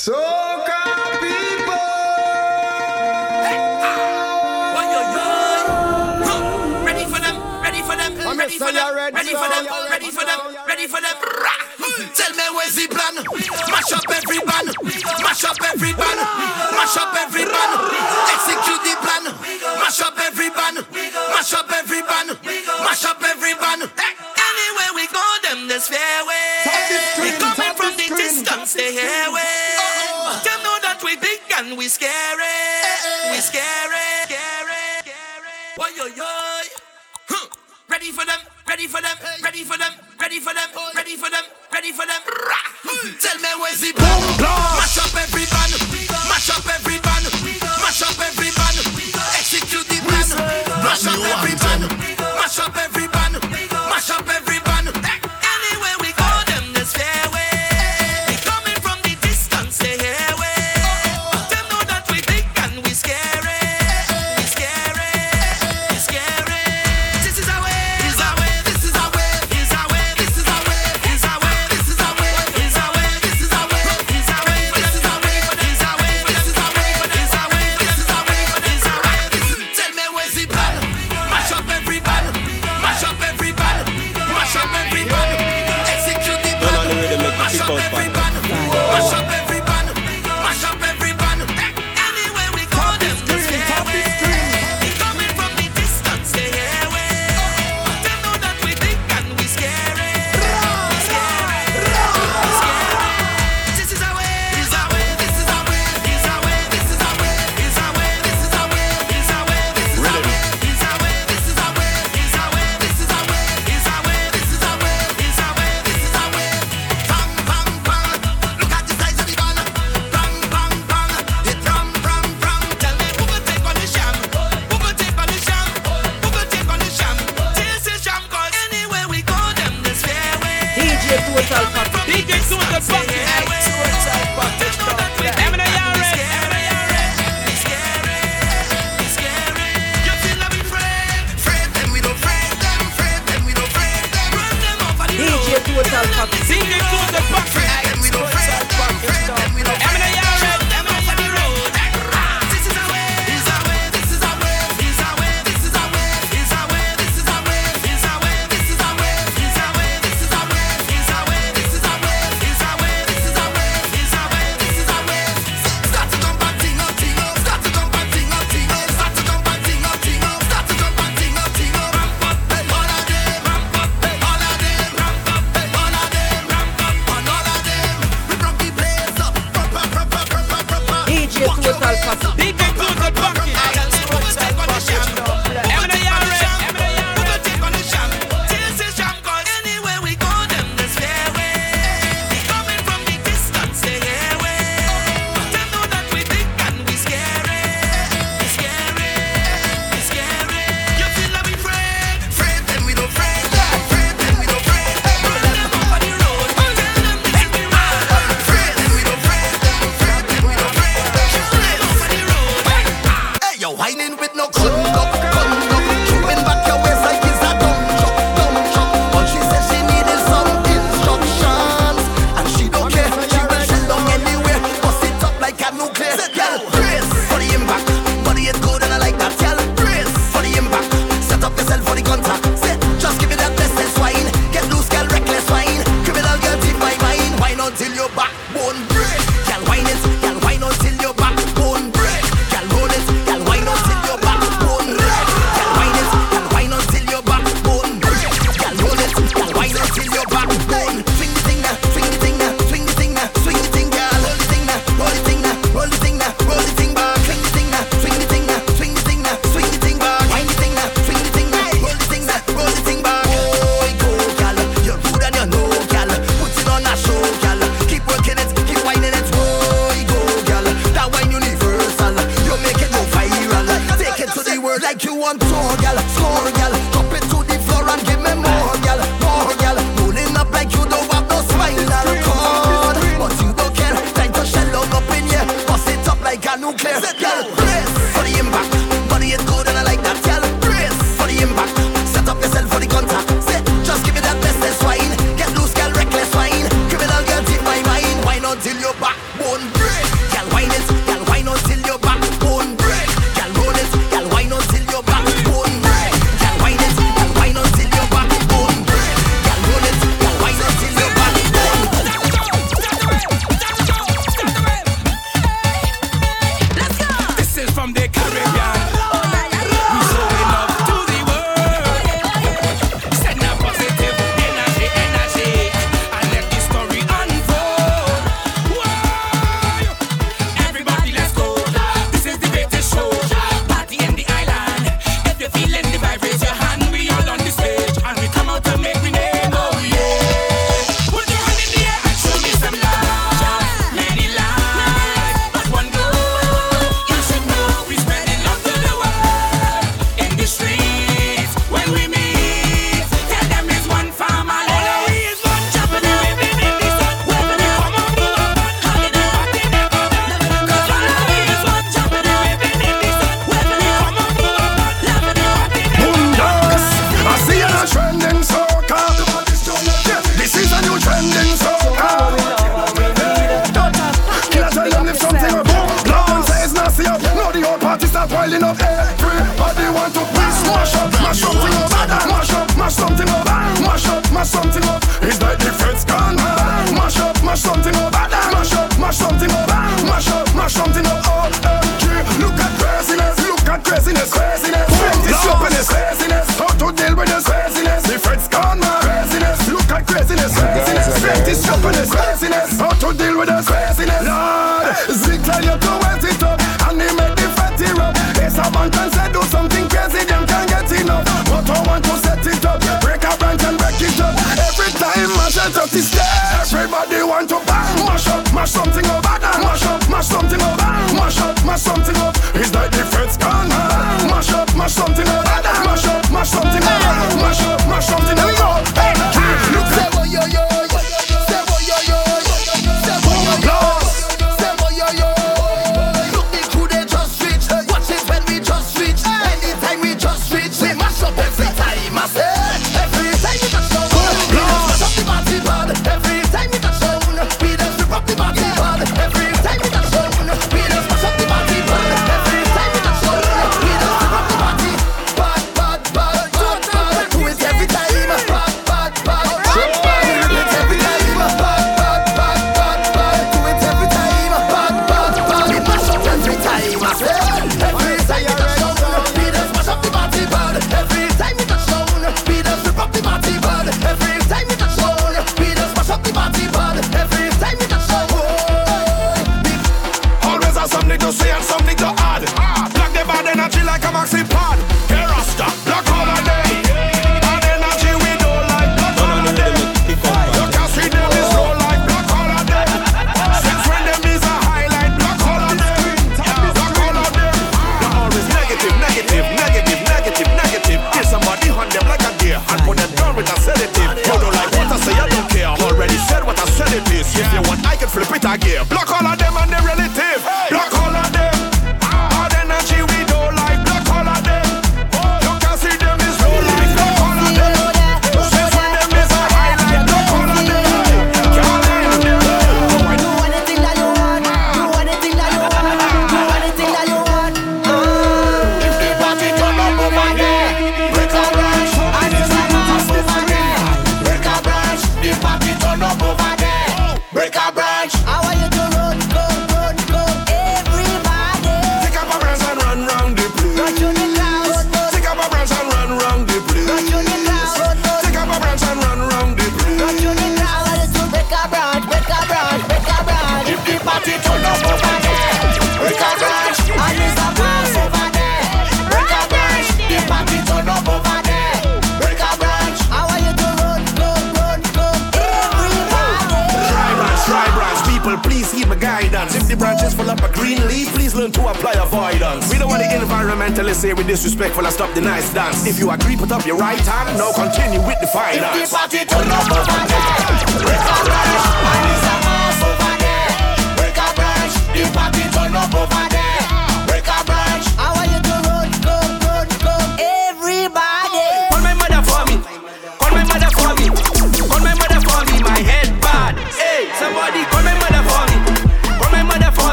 So people. Ready for them, ready for them, ready for them, ready for them, ready for them, ready for them. Tell me where's the plan? Mash up every band, mash up every band, mash up every band. Execute the plan, mash up every band, mash up every band, mash up every band. Anywhere we go, them this fairway. Coming from the distance, they hear way. You know that we big and we scary. We eh, eh. scary. Scary. Scary. Oi, oi, oi. Huh. Ready for them. Ready for them. Ready for them. Ready for them. Ready for them. Ready for them. Ready for them. Tell me where's the boom blast. Mash up every band. Everybody want to bang, mash up, mash something up, mash up, mash something up, mash up, mash something up.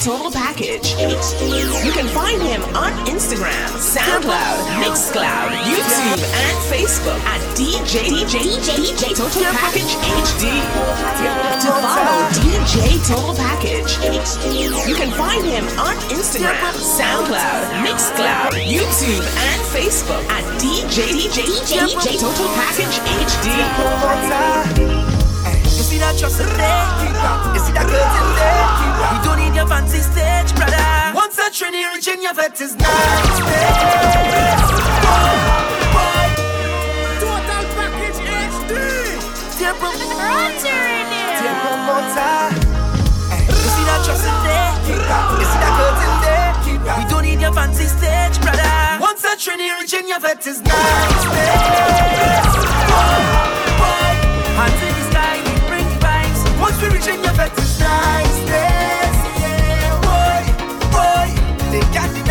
Total Package, you can find him on Instagram, SoundCloud, Mixcloud, YouTube, and Facebook at DJ DJ DJ Total Package HD. To follow DJ Total Package, you can find him on Instagram, SoundCloud, Mixcloud, YouTube, and Facebook at DJ DJ DJ Total Package HD. You see that trust in there? You see that curtain there? We don't need your fancy stage, brother. Once a trinity reach in your vet is nice. Total package HD. Dear promoter. Dear promoter. Eh, you see that trust in there? You see that curtain there? We don't need your fancy stage, brother. Once a trinity reach in your vet is nice. Hands in spirit in your bed is nice. Yeah, boy, boy, they got me.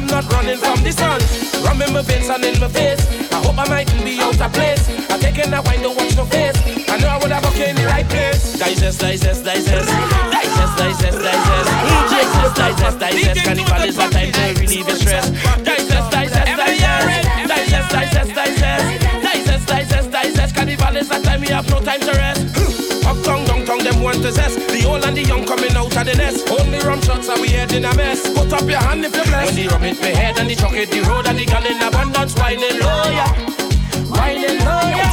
I'm not running from the sun. Rum my veins and in my face. I hope I mightn't be out place. I'm taking that wine, don't watch no face. I know I would have okay in the right place. Digest, digest, digest. Digest, digest, digest. Digest, digest, digest. Cannibal is what I do, relieve the stress. Digest, digest, digest. Digest, digest, digest. Digest, digest, digest. Cannibal is that time we have no time to rest to zest. The old and the young coming out of the nest. Only rum shots are we head in a mess. Put up your hand if you're blessed. When the rum hit my head and the chuck hit the road and the gun in abundance, whining low, yeah. Whining low, yeah.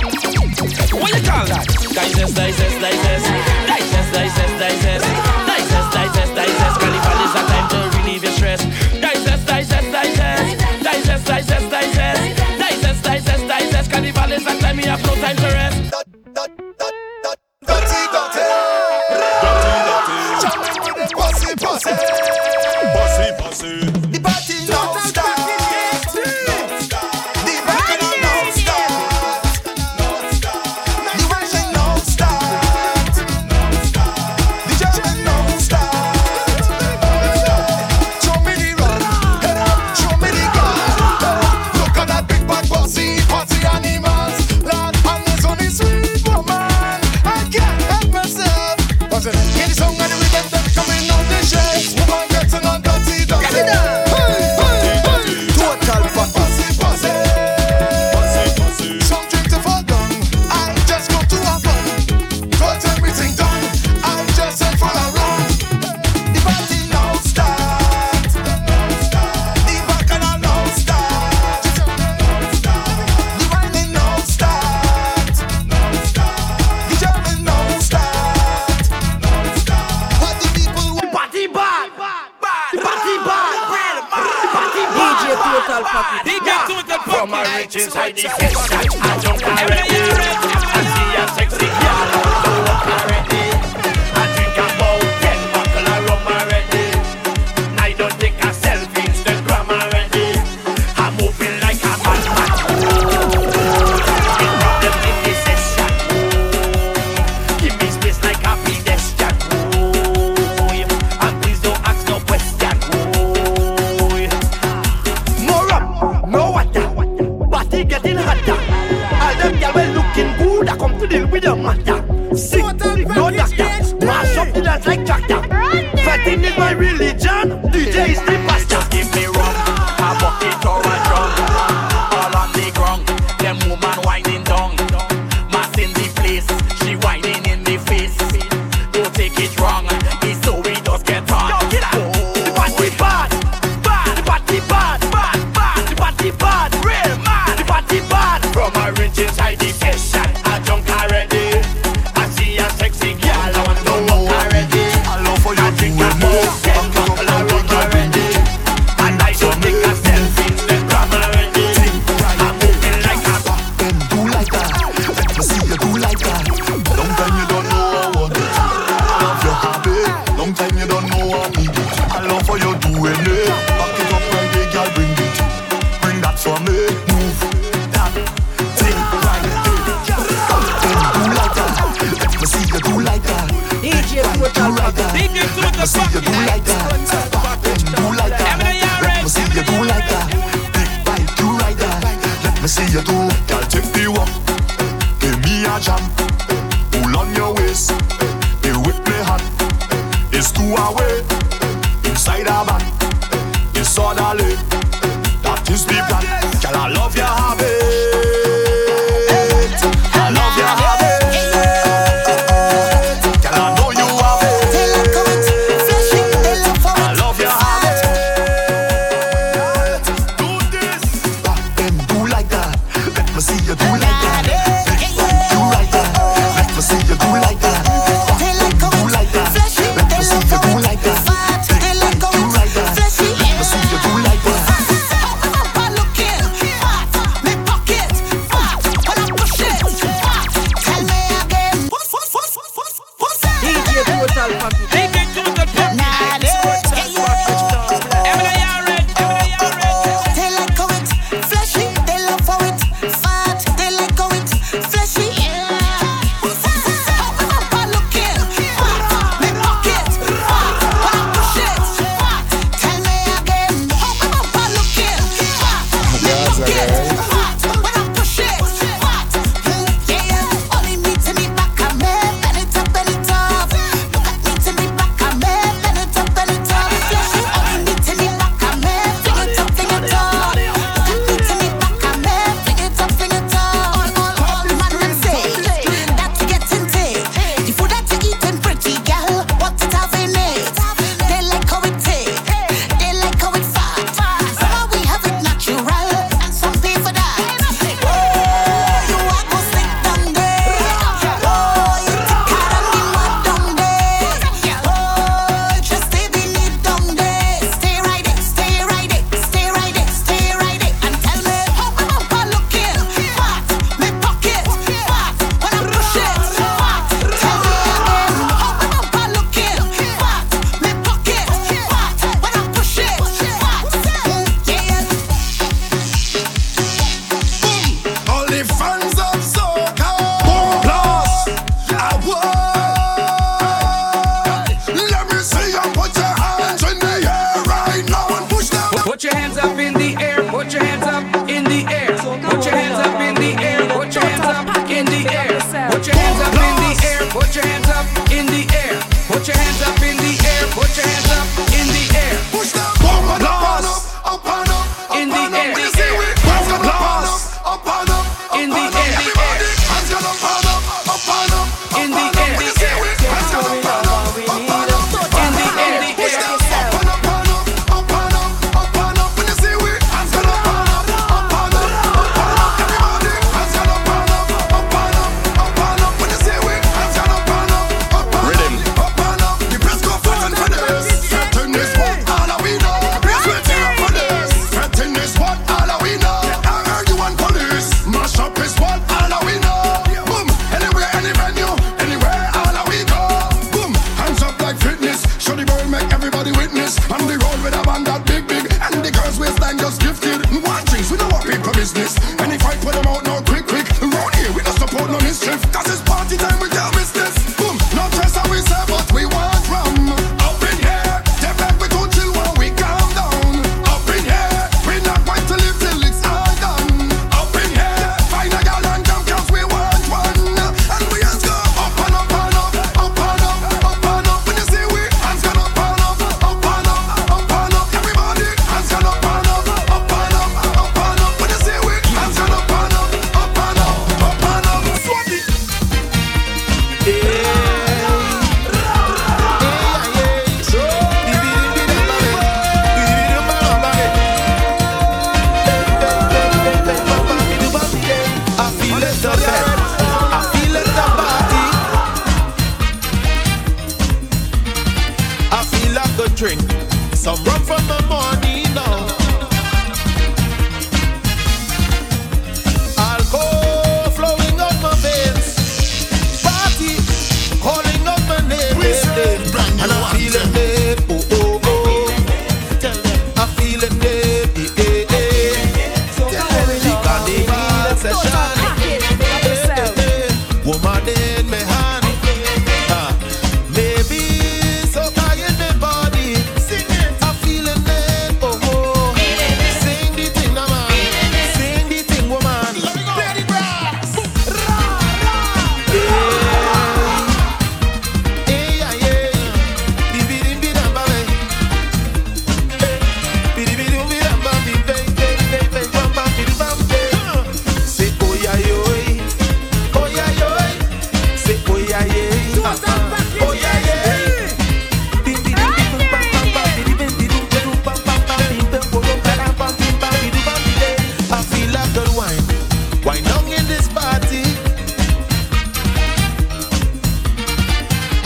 What you call that? Dices, dices, dices, dices, dices, dices, dices, dices. digest. Carnival is a time to relieve your stress. Dices, dices, dices, dices, dices, dices, dices, dices. digest. Carnival is a time you have no time to rest.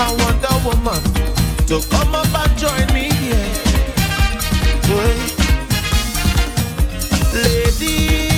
I want a woman to come up and join me here. Hey.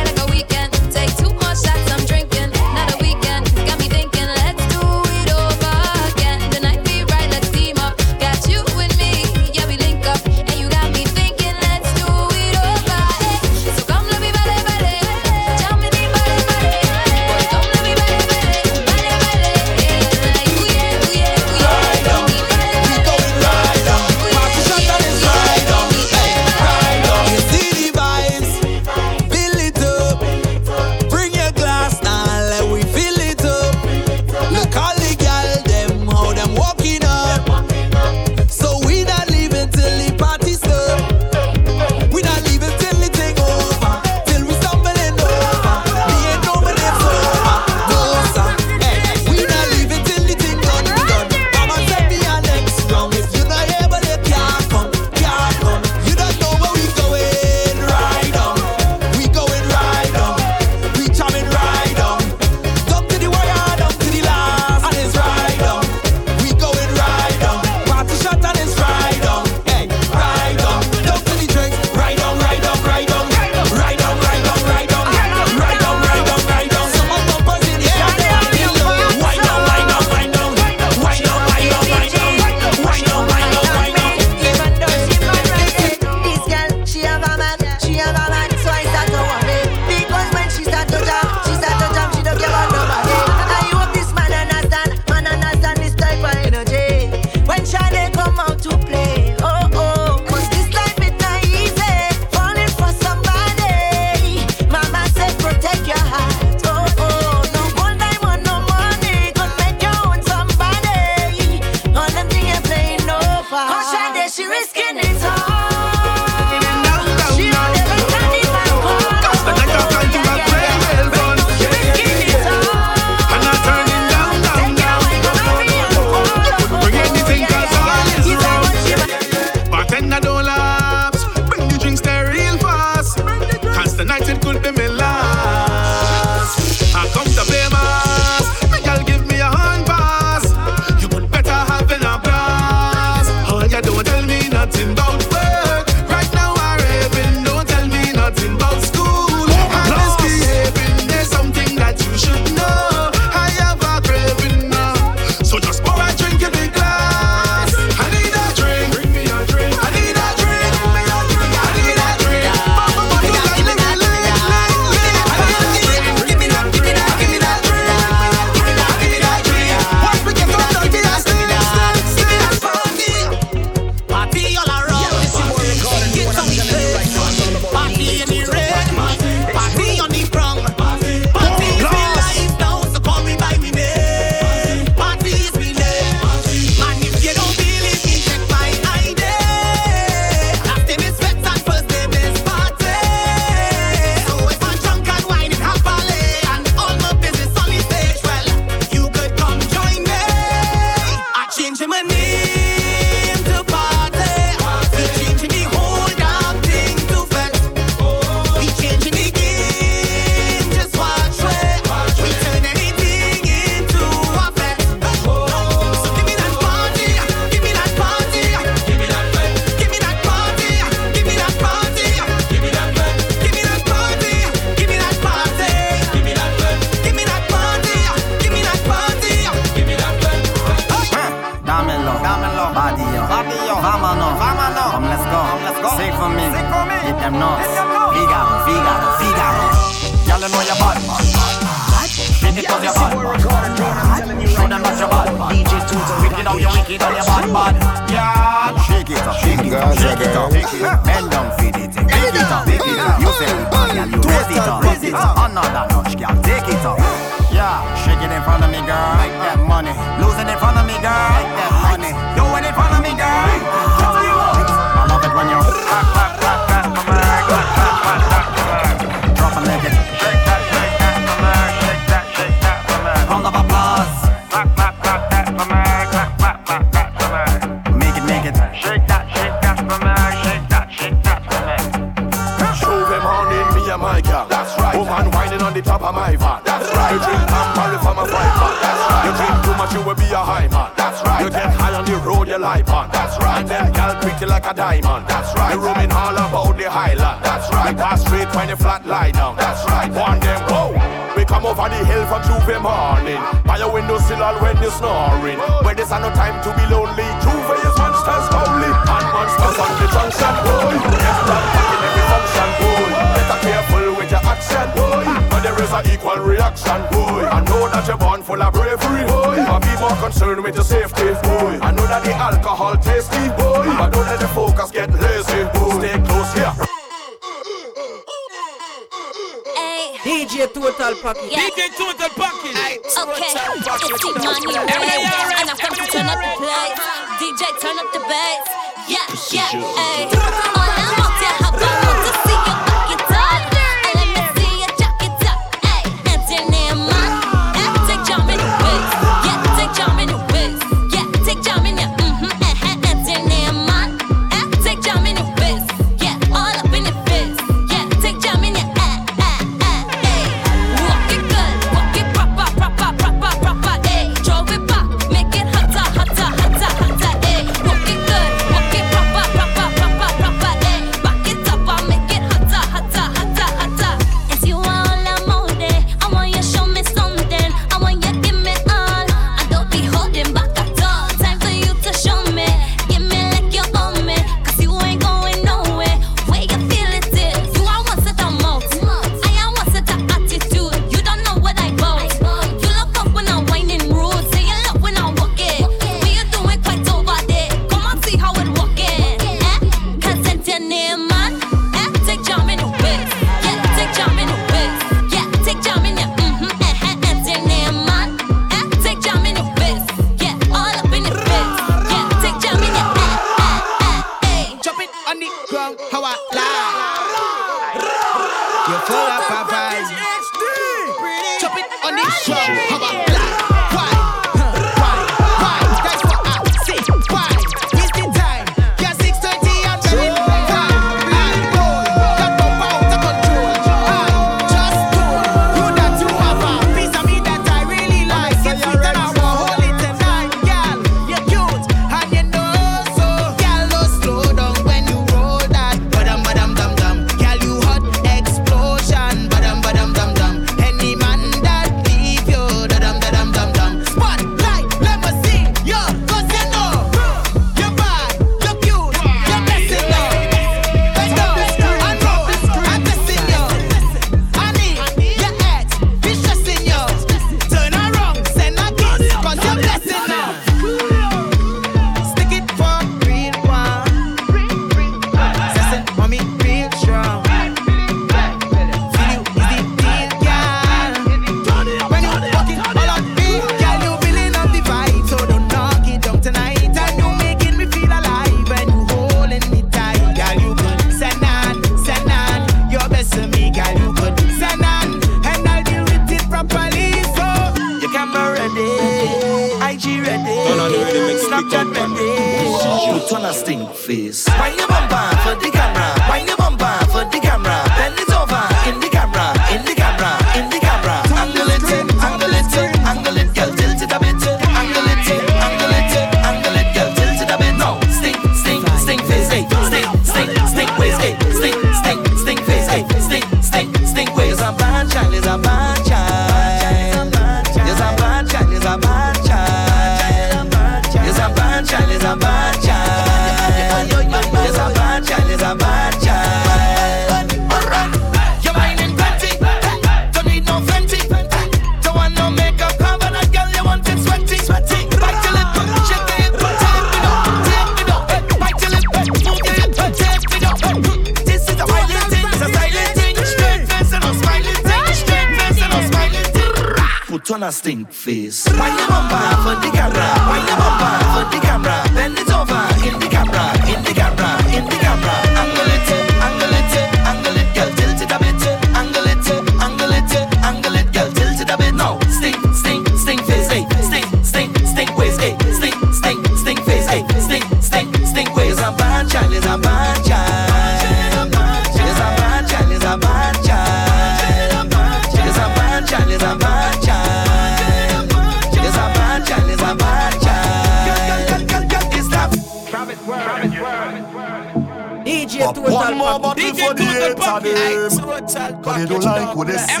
pop One more bottle for the eight of them Cause they don't like what they see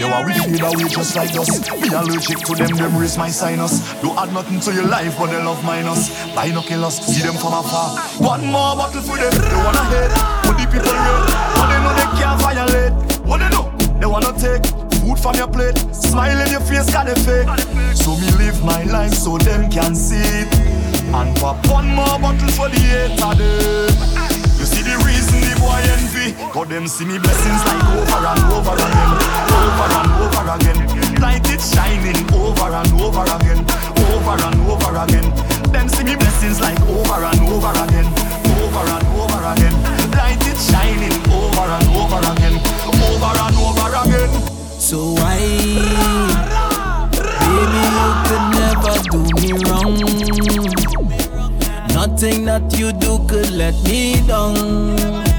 They I we feel that we just like us. Be allergic to them, them raise my sinus. Don't add nothing to your life but they love minus. Binoculars, see them from afar. One more bottle for them, they wanna hate For the people here, what they know they can't violate. What they know, they wanna take food from your plate. Smile in your face, got a fake. So me live my life so them can see it. And pop one more bottle for the eight of them boy envy. Them see me blessings like over and over again, over and over again. Light it shining over and over again, over and over again. Them see me blessings like over and over again, over and over again. Light it shining over and over again, over and over again. So I, baby, you could never do me wrong. Nothing that you do could let me down.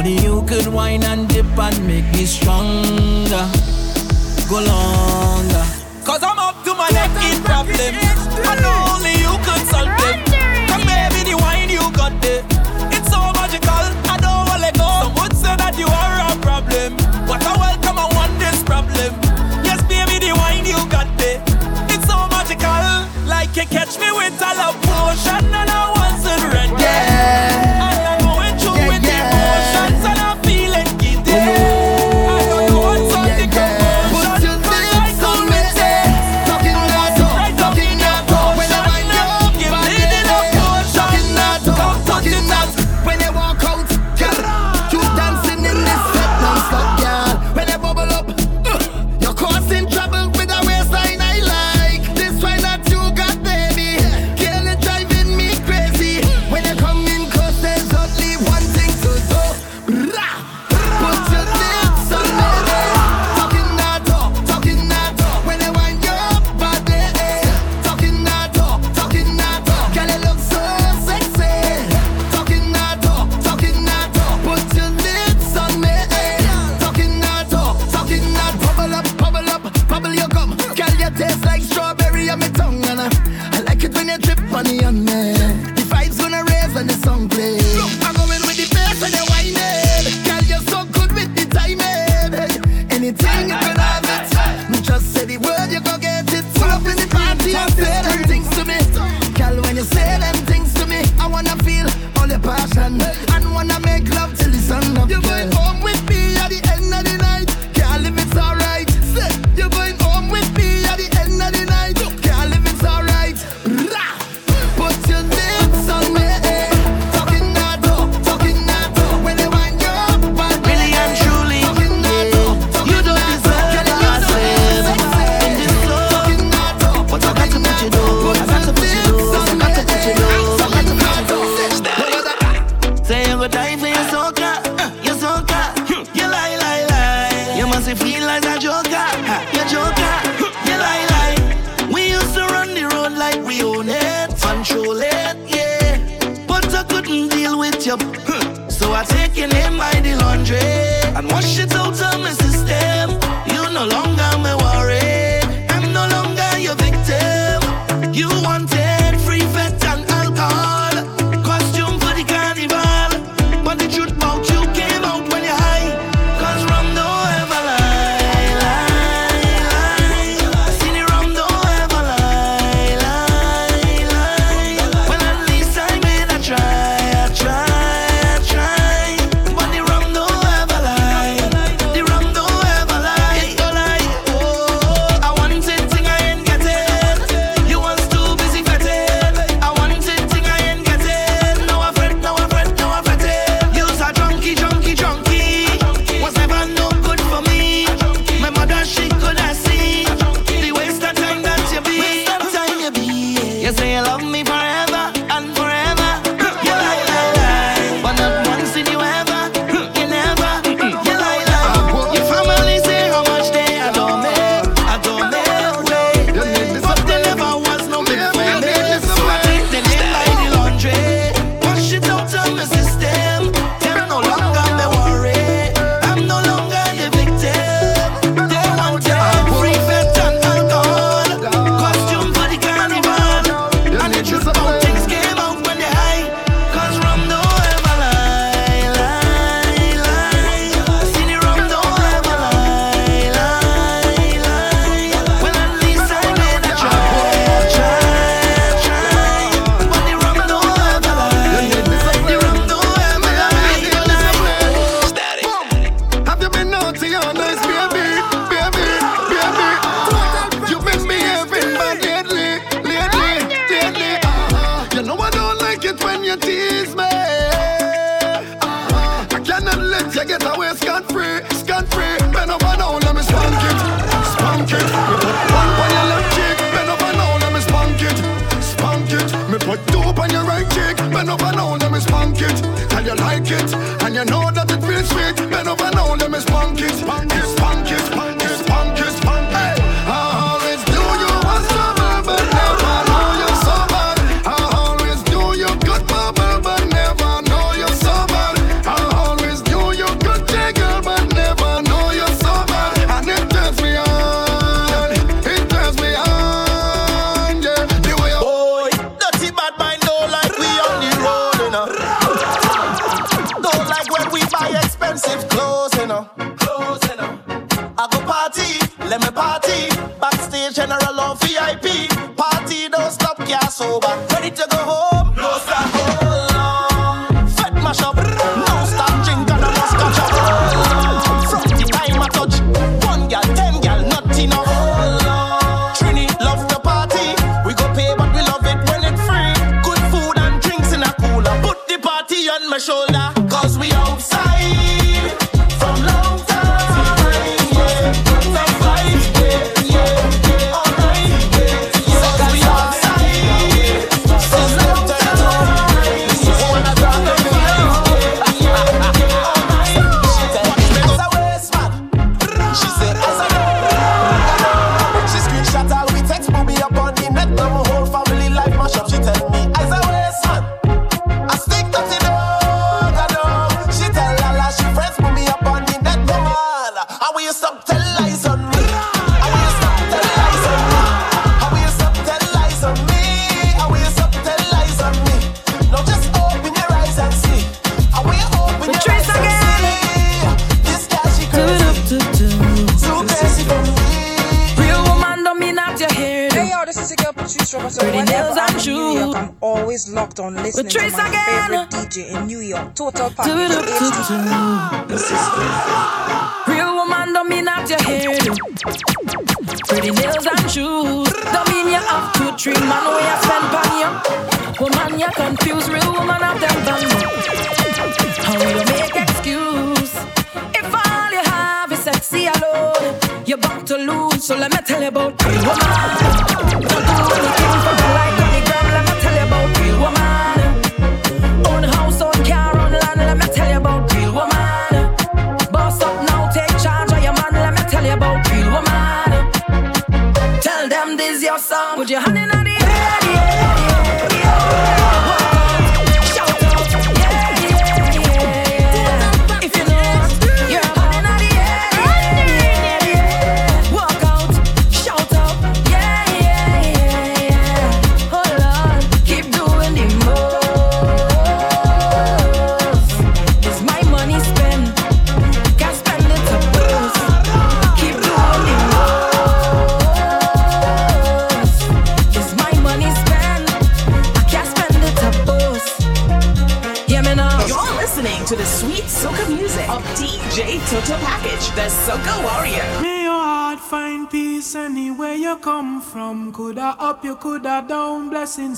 Only you could wine and dip and make me stronger. Go longer. Cause I'm up to my neck in problems.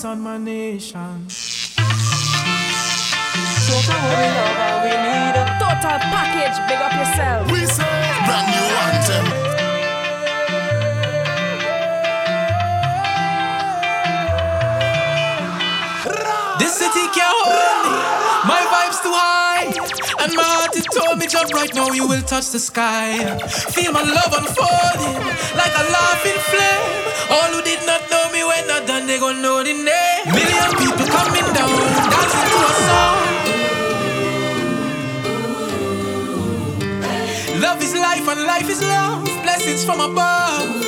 Christ on my nation. Show the world we need a total package. Big up yourself. We say brand new anthem. This city can't hold me. My vibe's too high. And my heart is told me, jump right now, you will touch the sky. Feel my love unfolding like a laughing flame. All who did not know when they're done, they gon' know the name. Million people coming down, dancing to a song. Love is life and life is love. Blessings from above.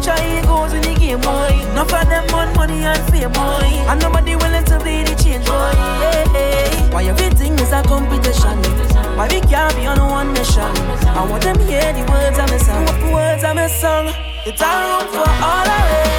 Watch how it goes in the game, boy. Enough of them want money and fame, boy. And nobody willing to be the change, boy. Why everything is a competition? Why we can't be on one mission? I want them hear the words I'm a song. Words I'm a song. It's a room for all of it.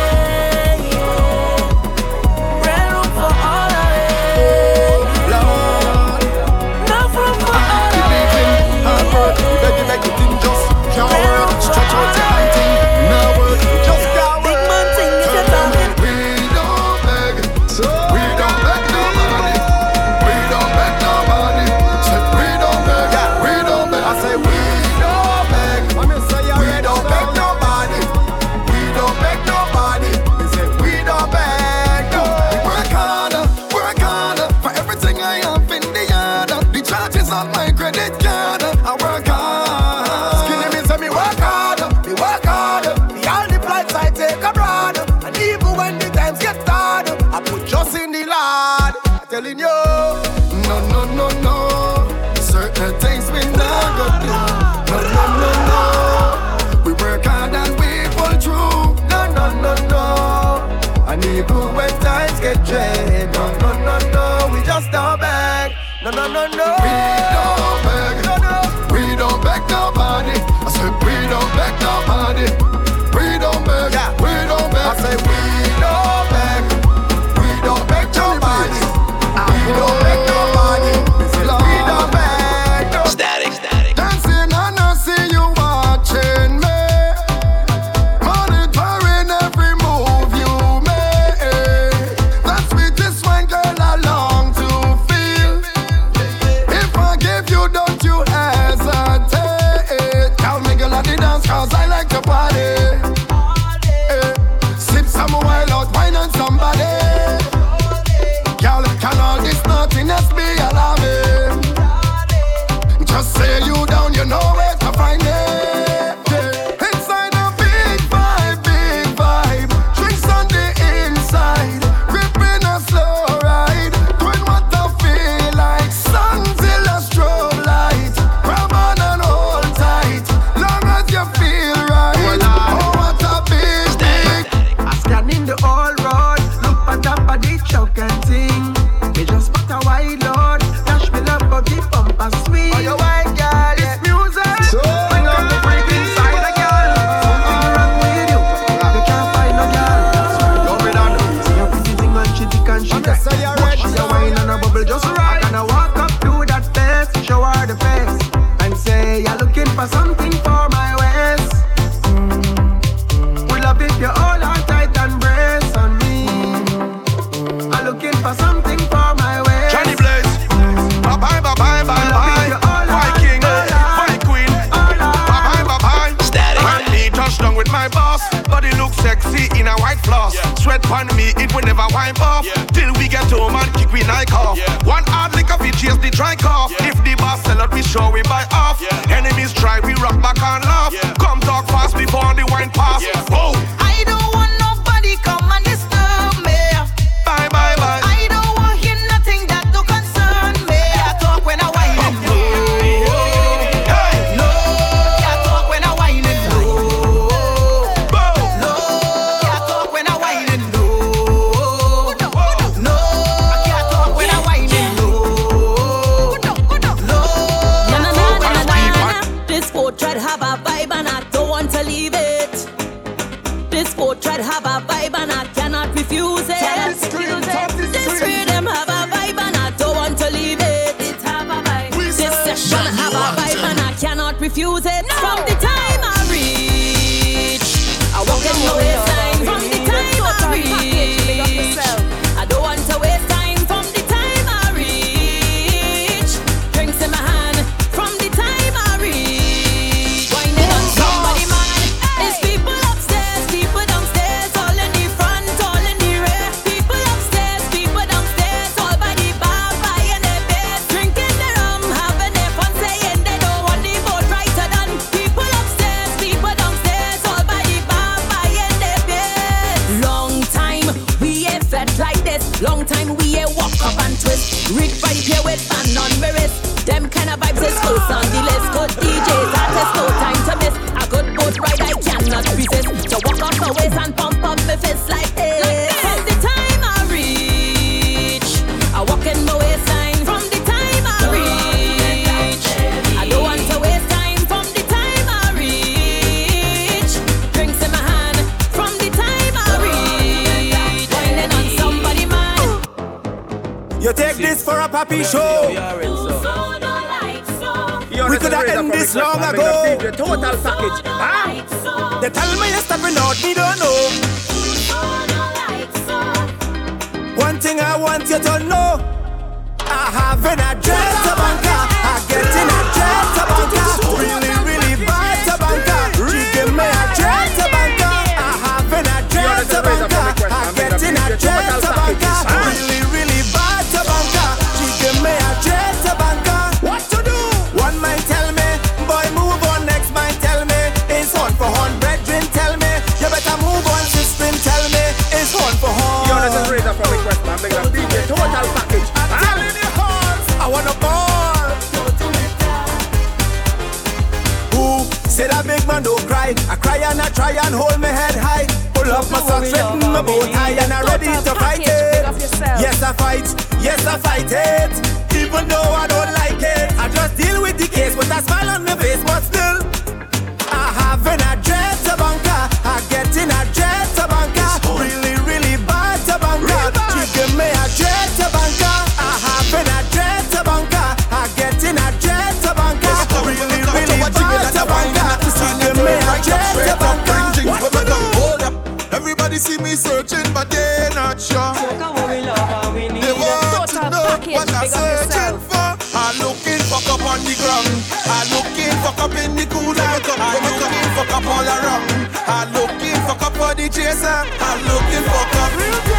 me searching, but they not sure. They want to know what I'm searching for. I'm looking fuck up on the ground. I'm looking fuck up in the cooler. I'm looking fuck up all around. I'm looking fuck up for the chaser. I'm looking fuck up.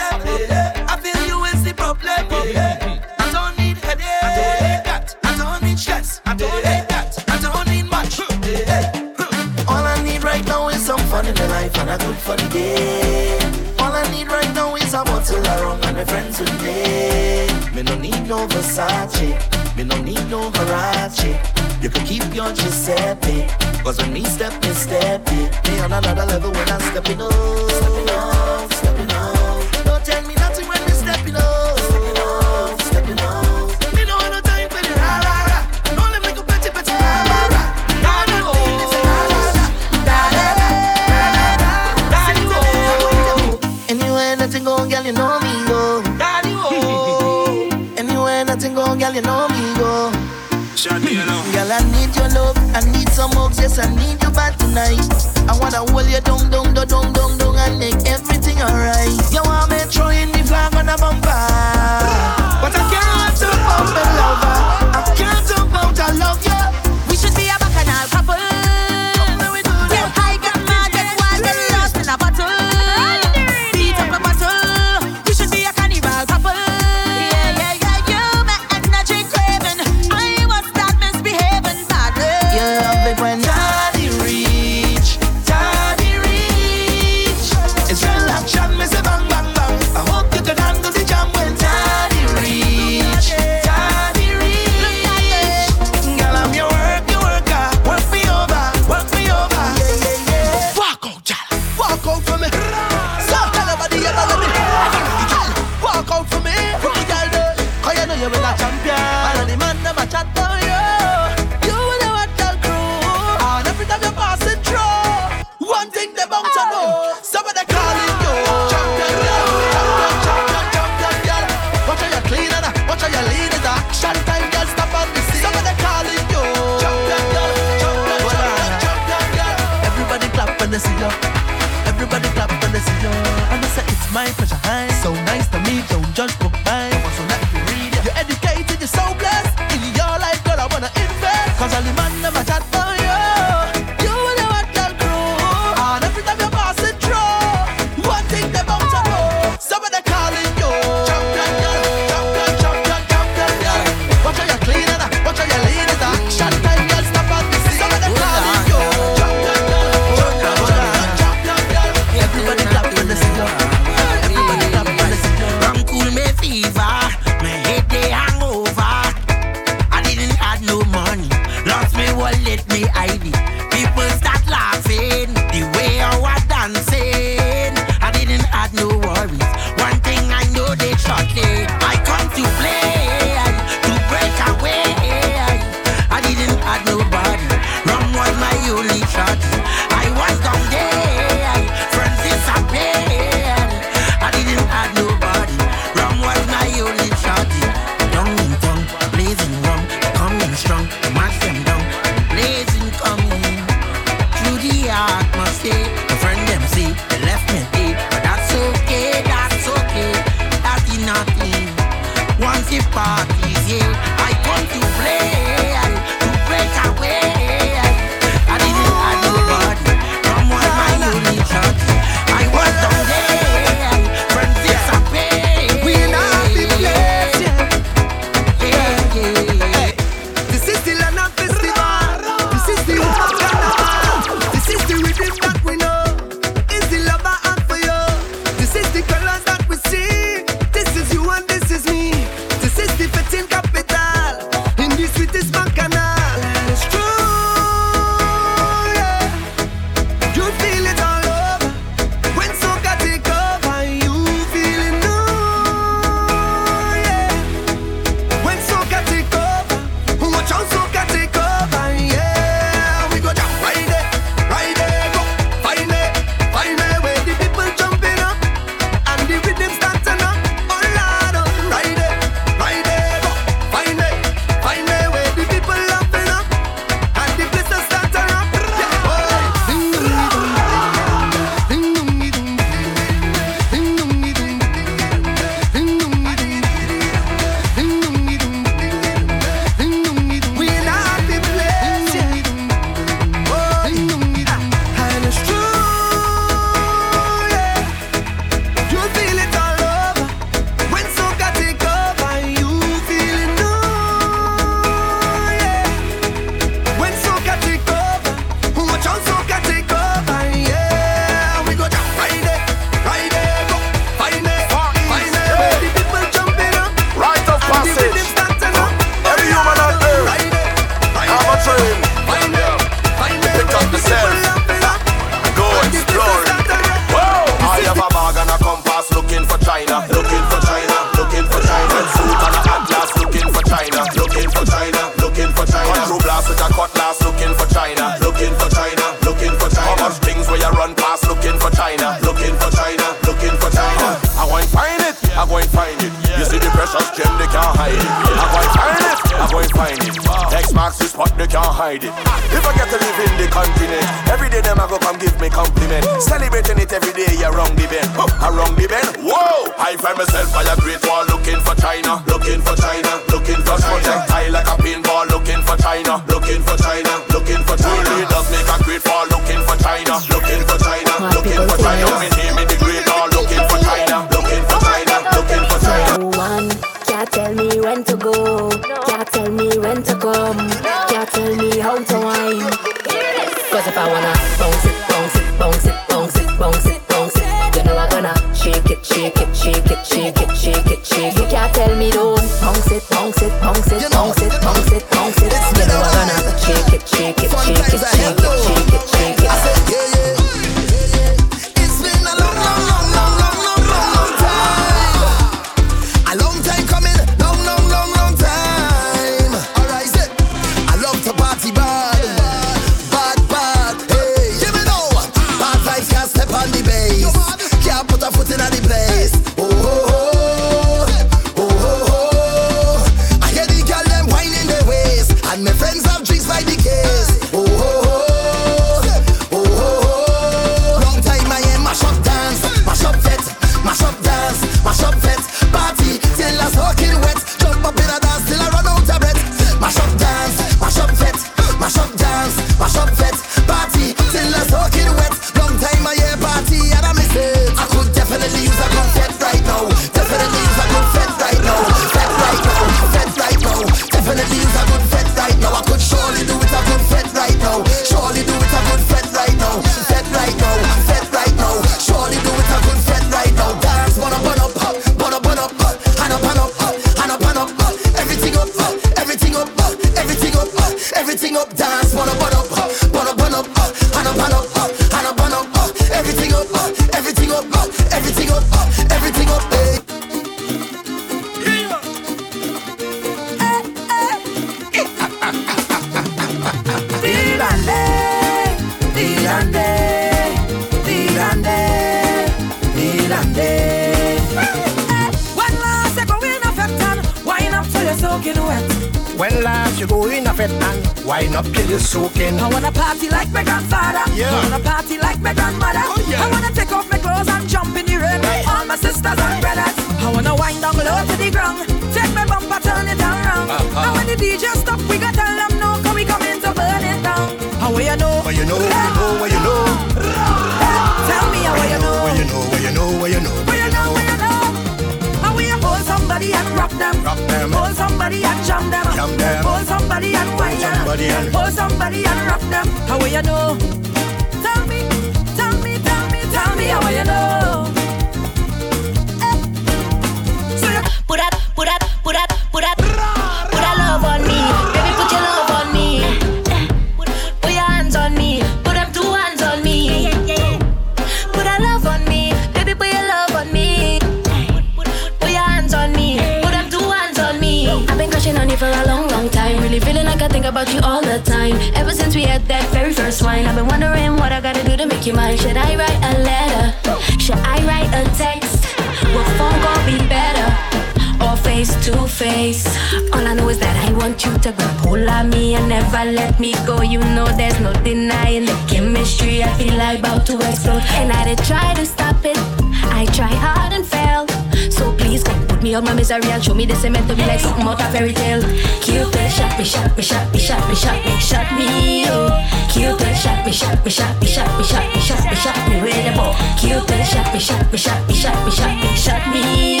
shoppy, shoppy, shoppy, shoppy, shoppy with a bow. Cupid, shoppy, shoppy, shoppy, shoppy, shoppy, shoppy, me.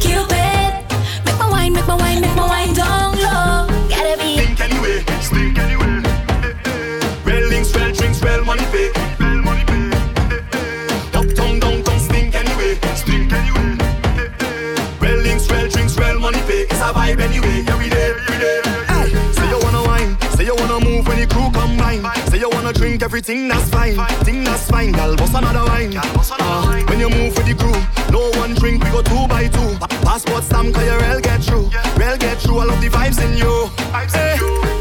Cupid, make my wine, make my wine, make my wine, do drink everything that's fine. Thing that's fine, gal. Boss another wine. Uh, when you move with the crew, no one drink, we go two by two. Passport stamp, cause your rail get through. Rail get through, I love the vibes in you. Vibes hey. in eh. you.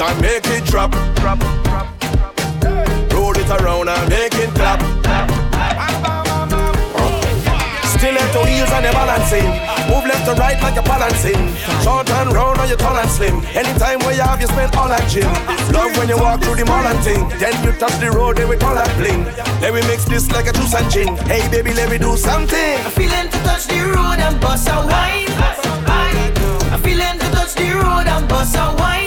eyes and make it drop. drop, drop, drop hey. Roll it around and make it clap. Still Uh. your heels and you're balancing. Move left to right like you're balancing. Short and round on you tall and slim. Anytime where you have, you spend all that gym. Love when you walk through the mall and ting. Then you touch the road, then we call that bling. Then we mix this like a juice and gin. Hey baby, let me do something. I'm feeling to touch the road and bust a wine. I'm feeling to touch the road and bust a wine.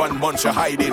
Seven months you're hiding.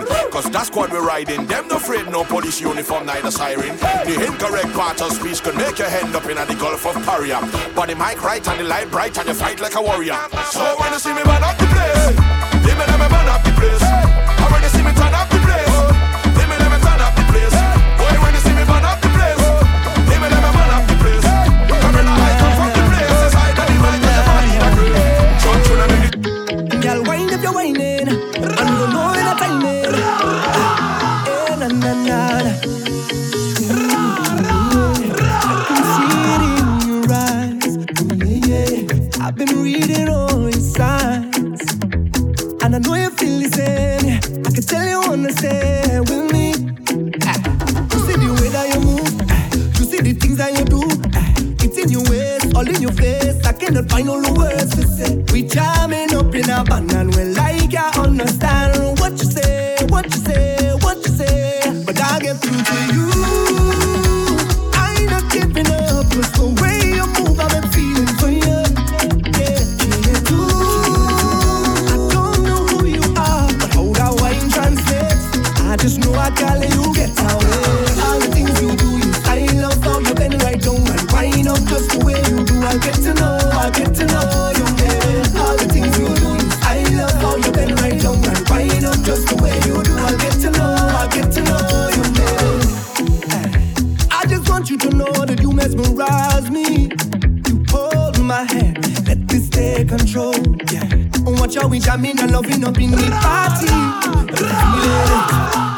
out your witch, I'm loving up in the party.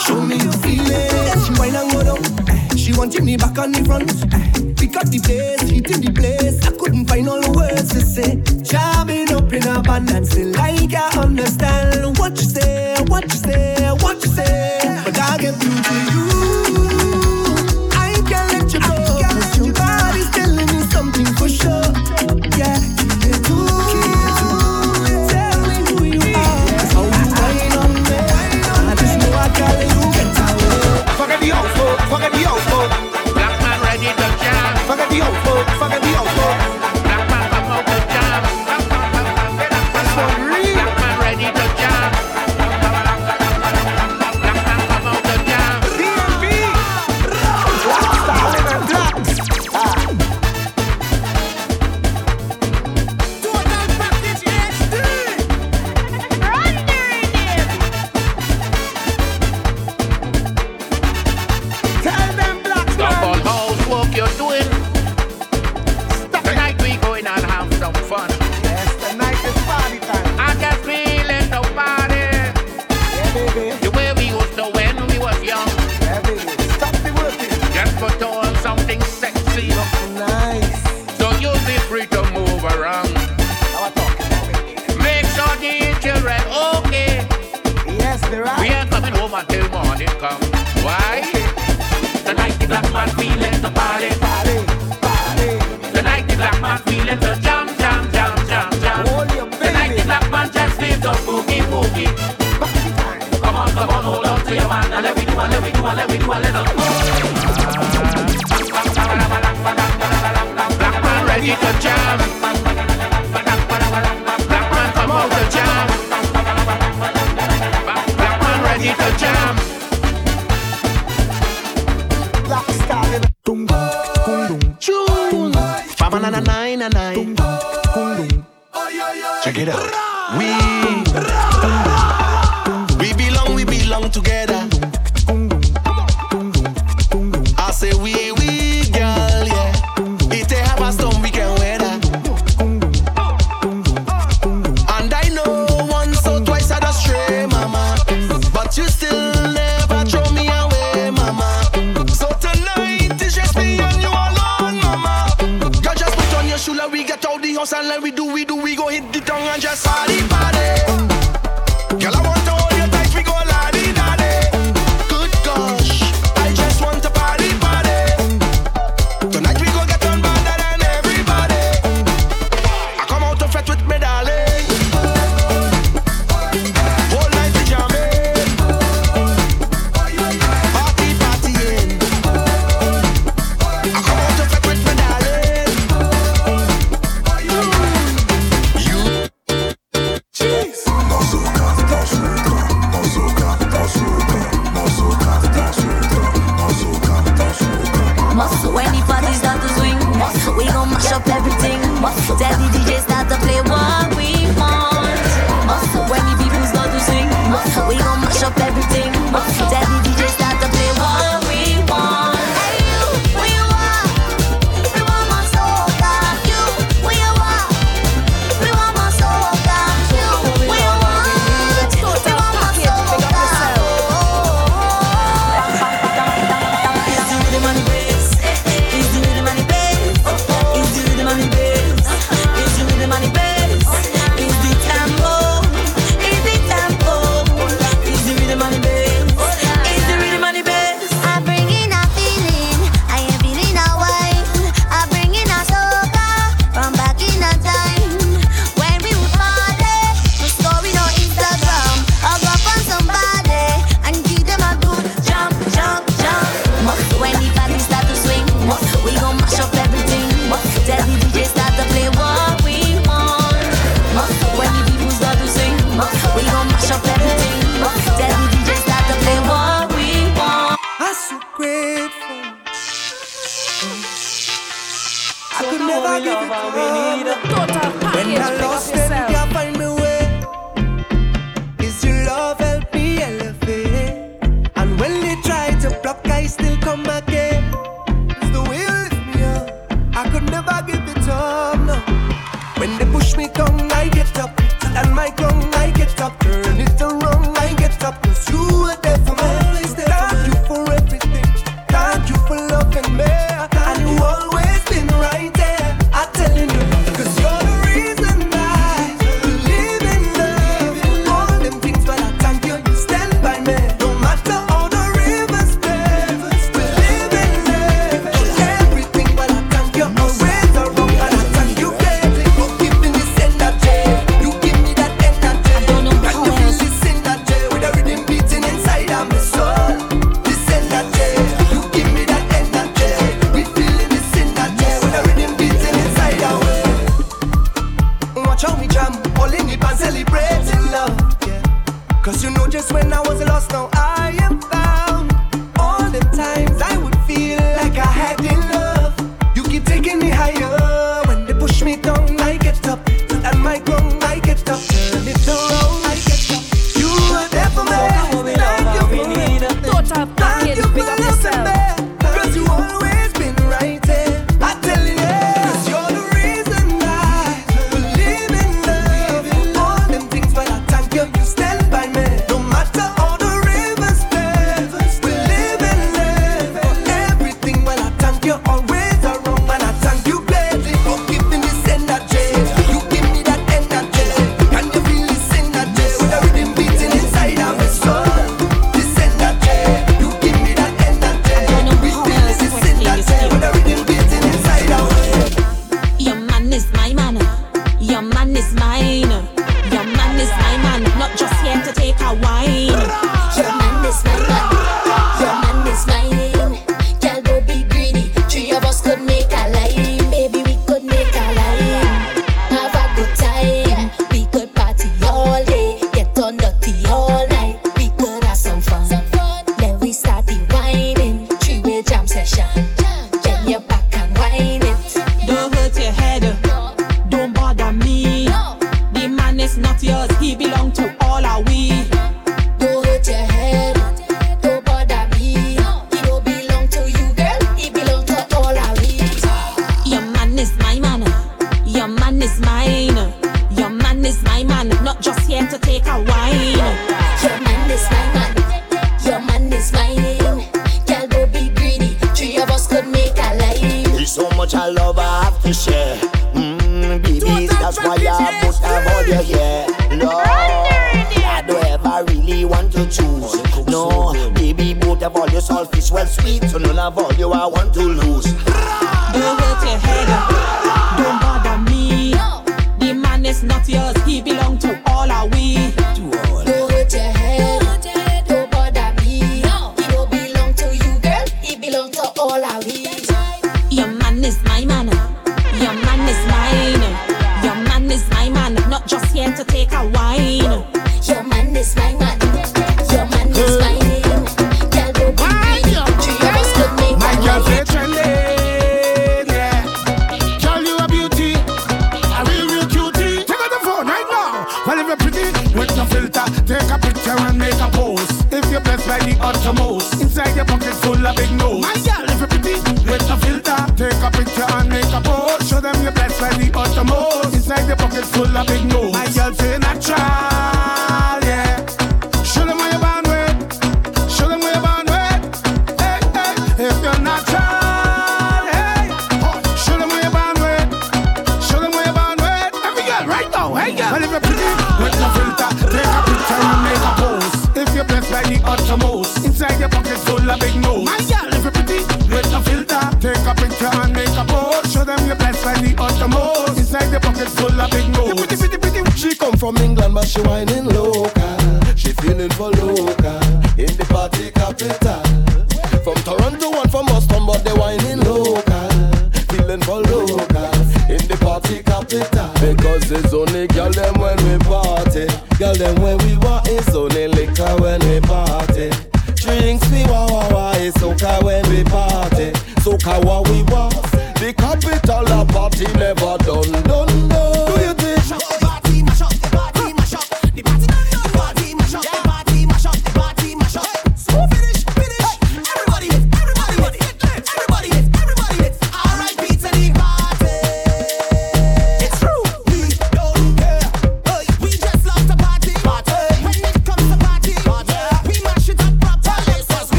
Show me your feelings. She wine and go down. Eh, she wanted me back on the front. Eh, pick up the place, she in the place. I couldn't find all the words to say. Chopping up in a abundance, like I understand what you say, what you say, what you say. But I get through to you.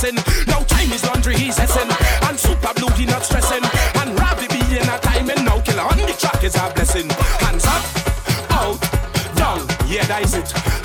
blessing. Now time is laundry, he's hessing. And super blue, he not stressing. And Ravi B in a timing. Now killer on the track is a blessing. Hands up, out, down. Yeah, that is it.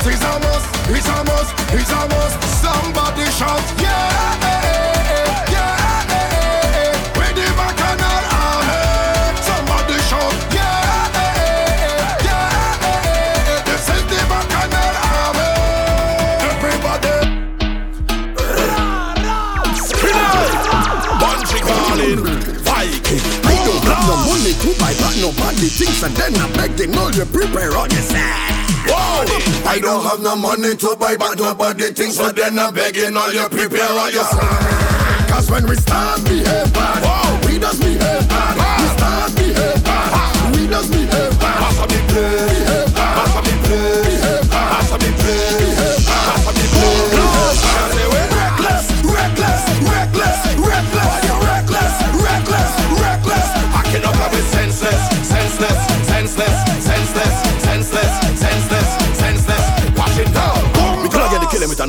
It's a must, it's a must, it's a must. Somebody shout, yeah, yeah, the bacchanal somebody shout, yeah, yeah. The bacchanal. Everybody, no money to buy, but nobody thinks, and then I beg them all to prepare on the side. Whoa. I don't have no money to buy back nobody things, so then I'm begging all you prepare all your side. Cause when we start behave bad, Whoa. we just behave bad. bad. We start behave bad, ha. we just behave bad. Pass on me play, behave bad. Pass on me play, behave bad. Pass on me play.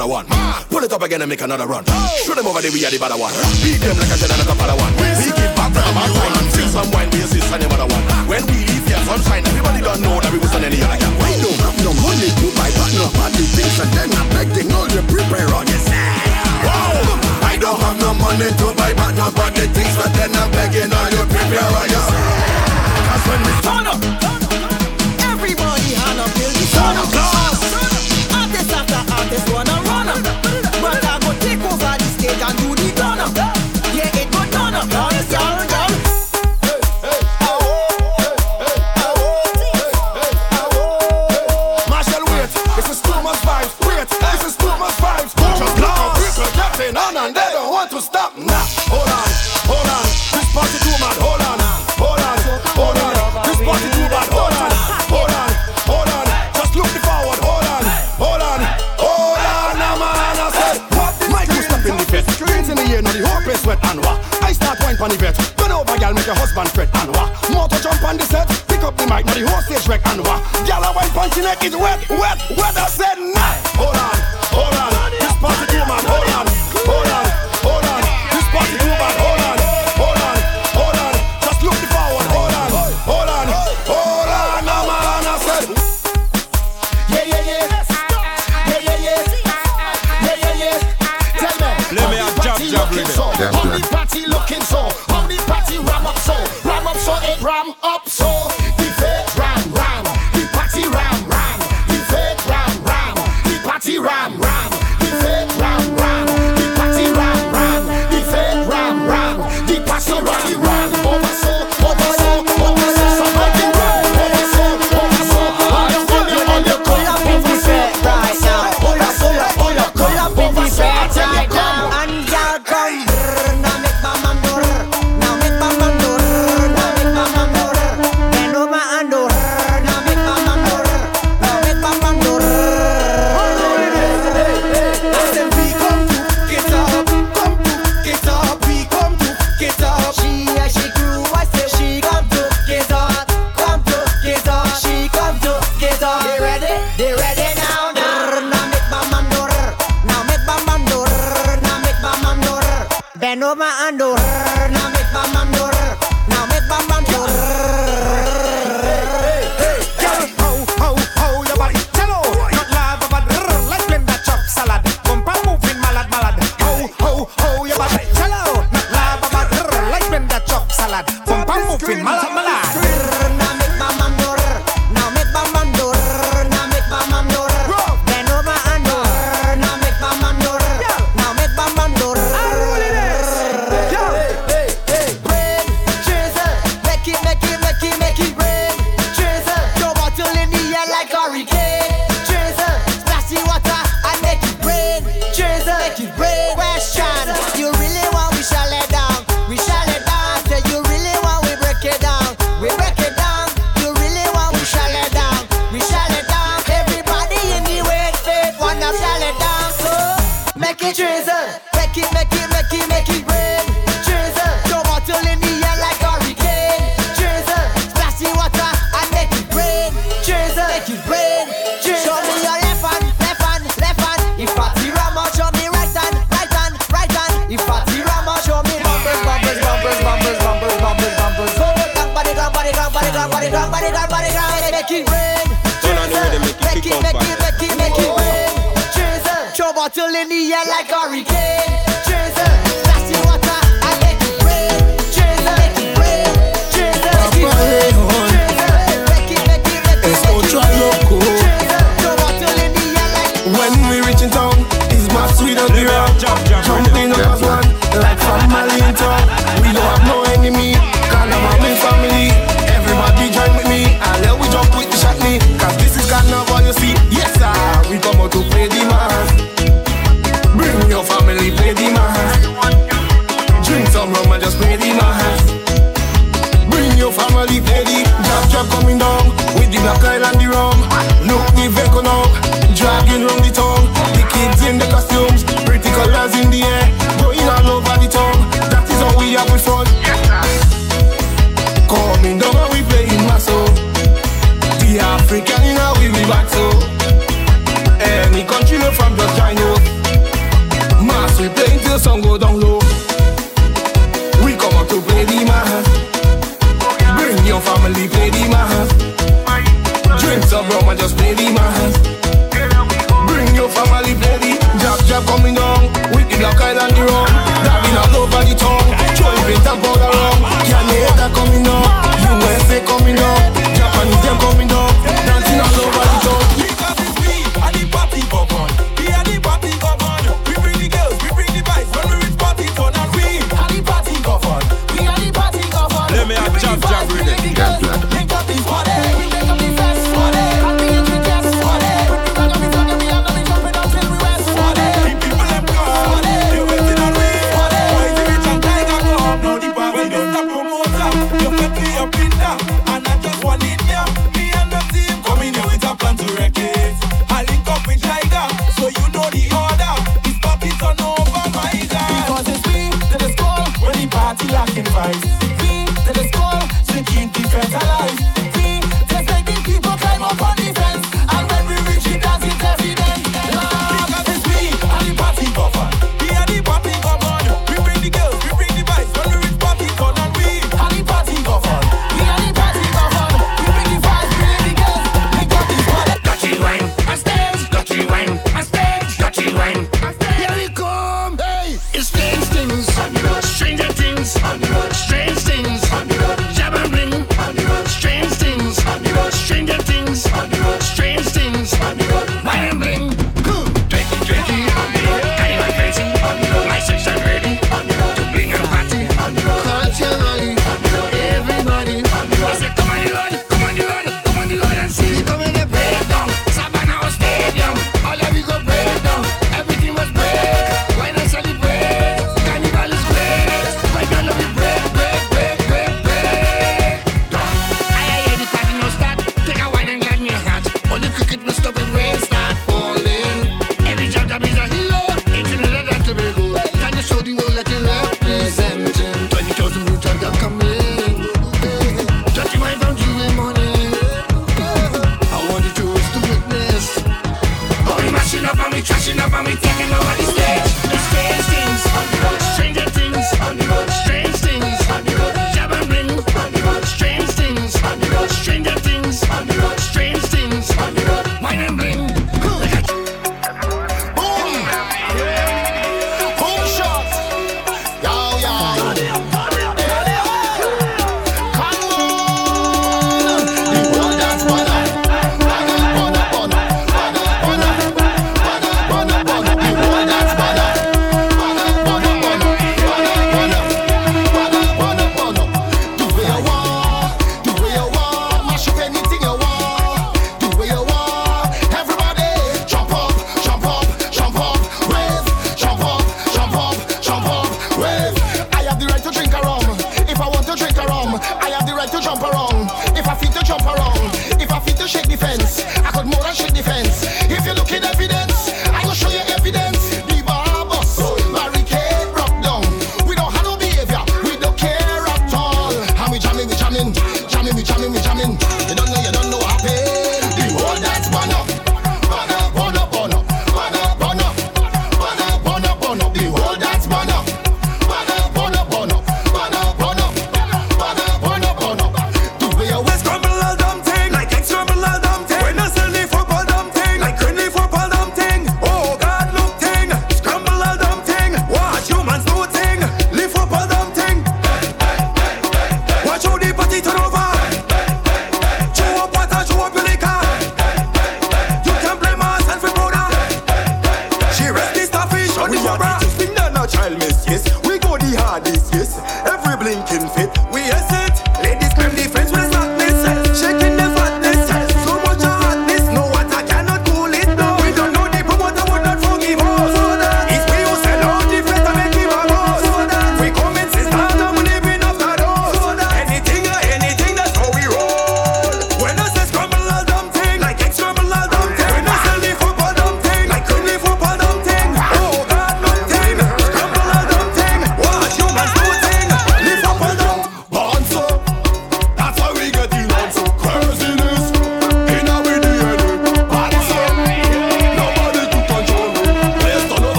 another one. Pull it up again and make another run. Show them over there we are the better one. Beat them like a Jedi, not a better one. We keep back from our one and feel some wine, we assist on the other one. When we leave here, sunshine, everybody don't know that we was on any other camp. We don't have no money to buy, but no party things, and then I'm begging all the prepare on this. Wow! I don't have no money to buy, but no party things, but then I'm begging all the prepare on this. Cause when we turn up, everybody had up, build the sun up. Artist after artist, one and do the gunner. like it's wet. battle in the air like hurricane. Mafia coming down. With the Black Island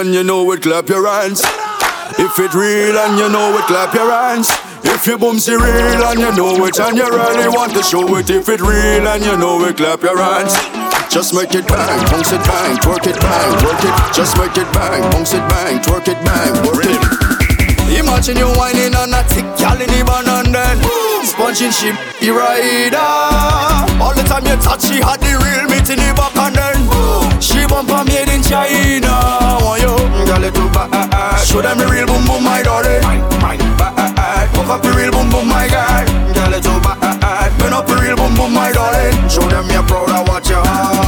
and you know it, clap your hands. If it real and you know it, clap your hands. If your boomsy real and you know it and you really want to show it. If it real and you know it, clap your hands. Just make it bang, bounce it bang, twerk it bang, work it. Just make it bang, bounce it bang, twerk it bang, work it. Imagine you whining on a tick, gal in the and then Sponging she be rider All the time you touch, she had the real meat in the back and then She bumper made in China oh, Want you, girl it too bad Show them the real boom boom my darling Bad, fuck up the real boom boom my guy. Girl it too bad Burn up the real boom boom my darling. Show them you're proud of what you are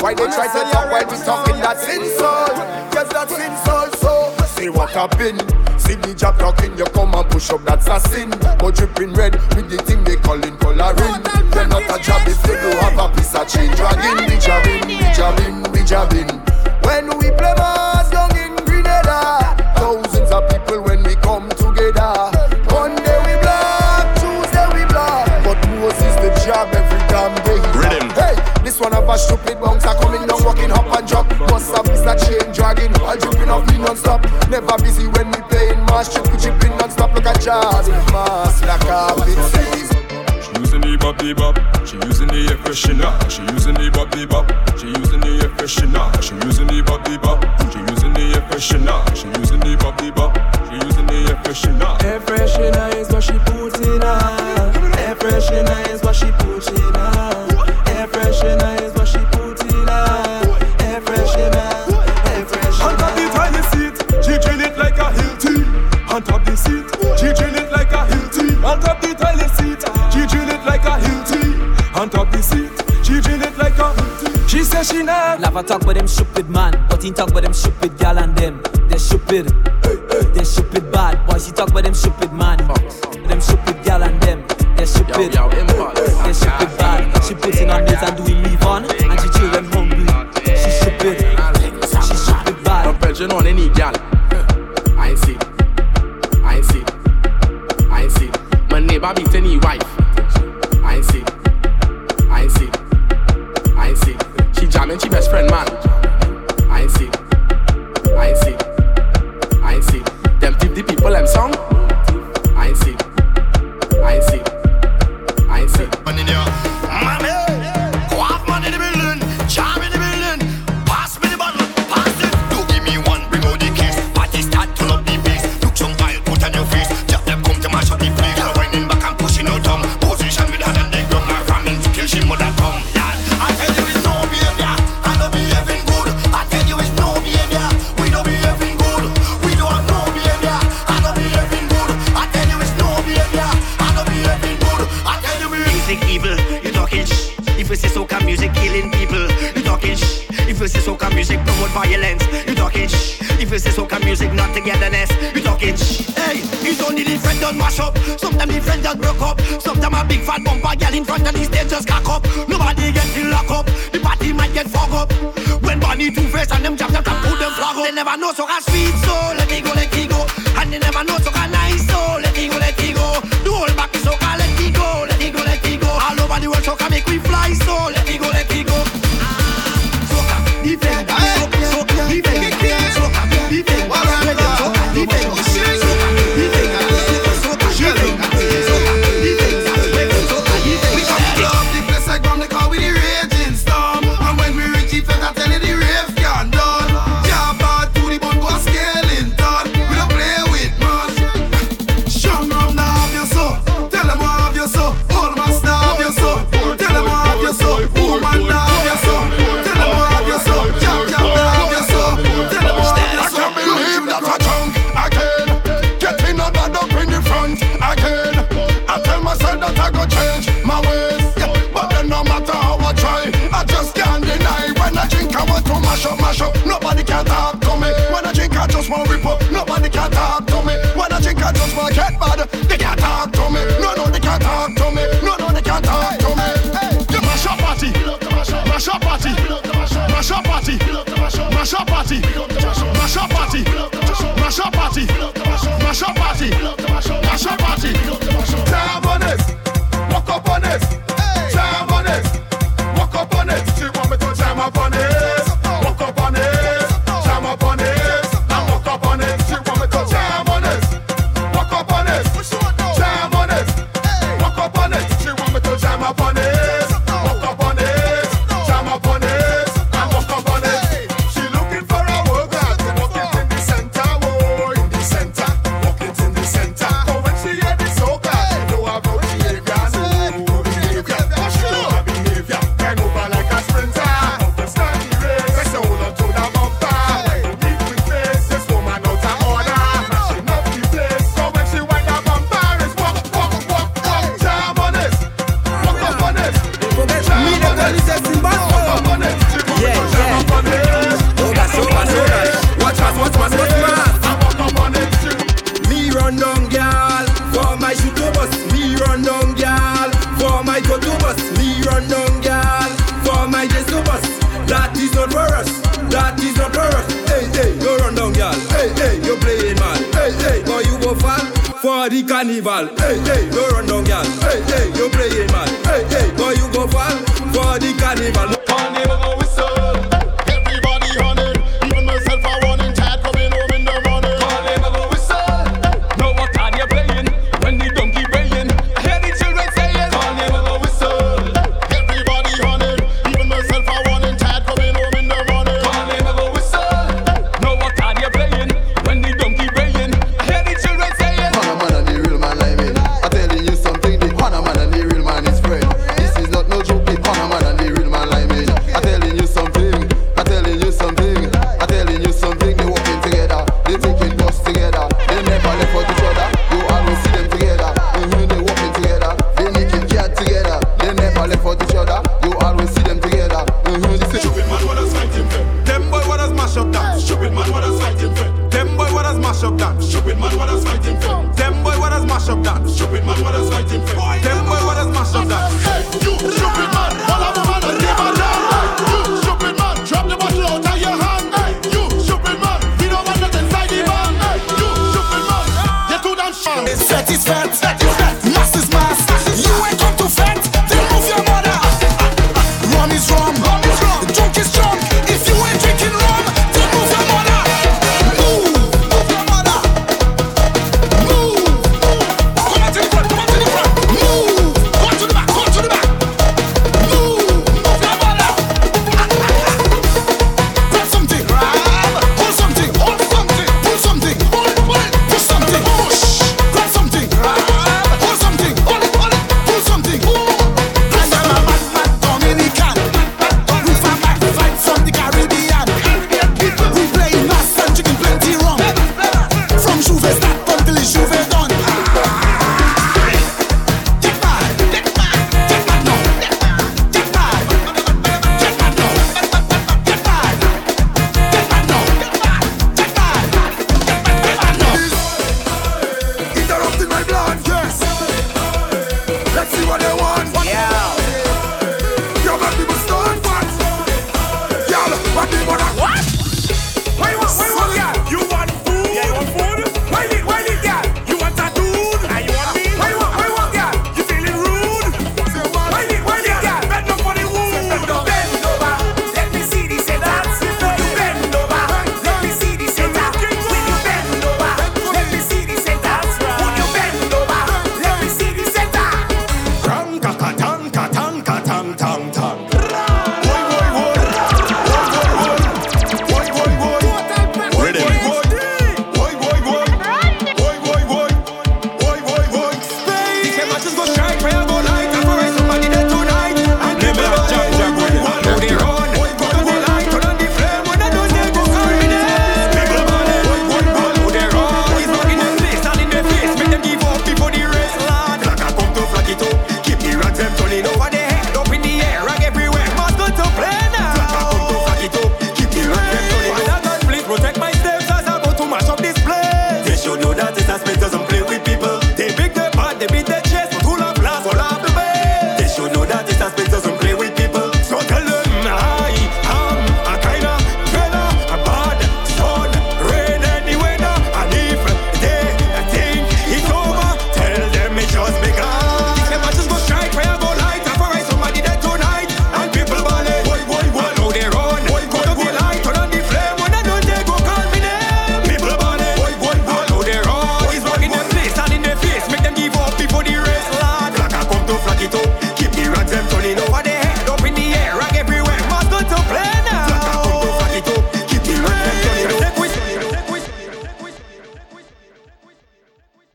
Why they try to talk while we talking that sin soul? Yes. So see what happened. You come and push up, that's a sin. But dripping red with the thing they calling coloring. You're not a job if you don't have a piece of change. Dragging, we jabbing, we jabbing, we jabbing. When we play mass down in Grenada, thousands of people when we come together. Monday we black, Tuesday we black, but Moses the job every damn day. Rhythm. Hey, this one of a stupid bouncer coming down, walking up and drop. Must have missed a chain dragging, all dripping off me non-stop. Never busy when we playing mass, chip chipping non-stop. Look at jazz, mass like a bit sleeve. She using bop. She using the air freshener. She using the bop the bop. She using the air freshener. She using the bop the bop. She using the air freshener. She using the bop the bop. She using the. Air freshener she not. Talk about them stupid man, but he talk about them stupid gal and them. They stupid, they stupid bad. Boys he talk about them stupid Soca, Drink,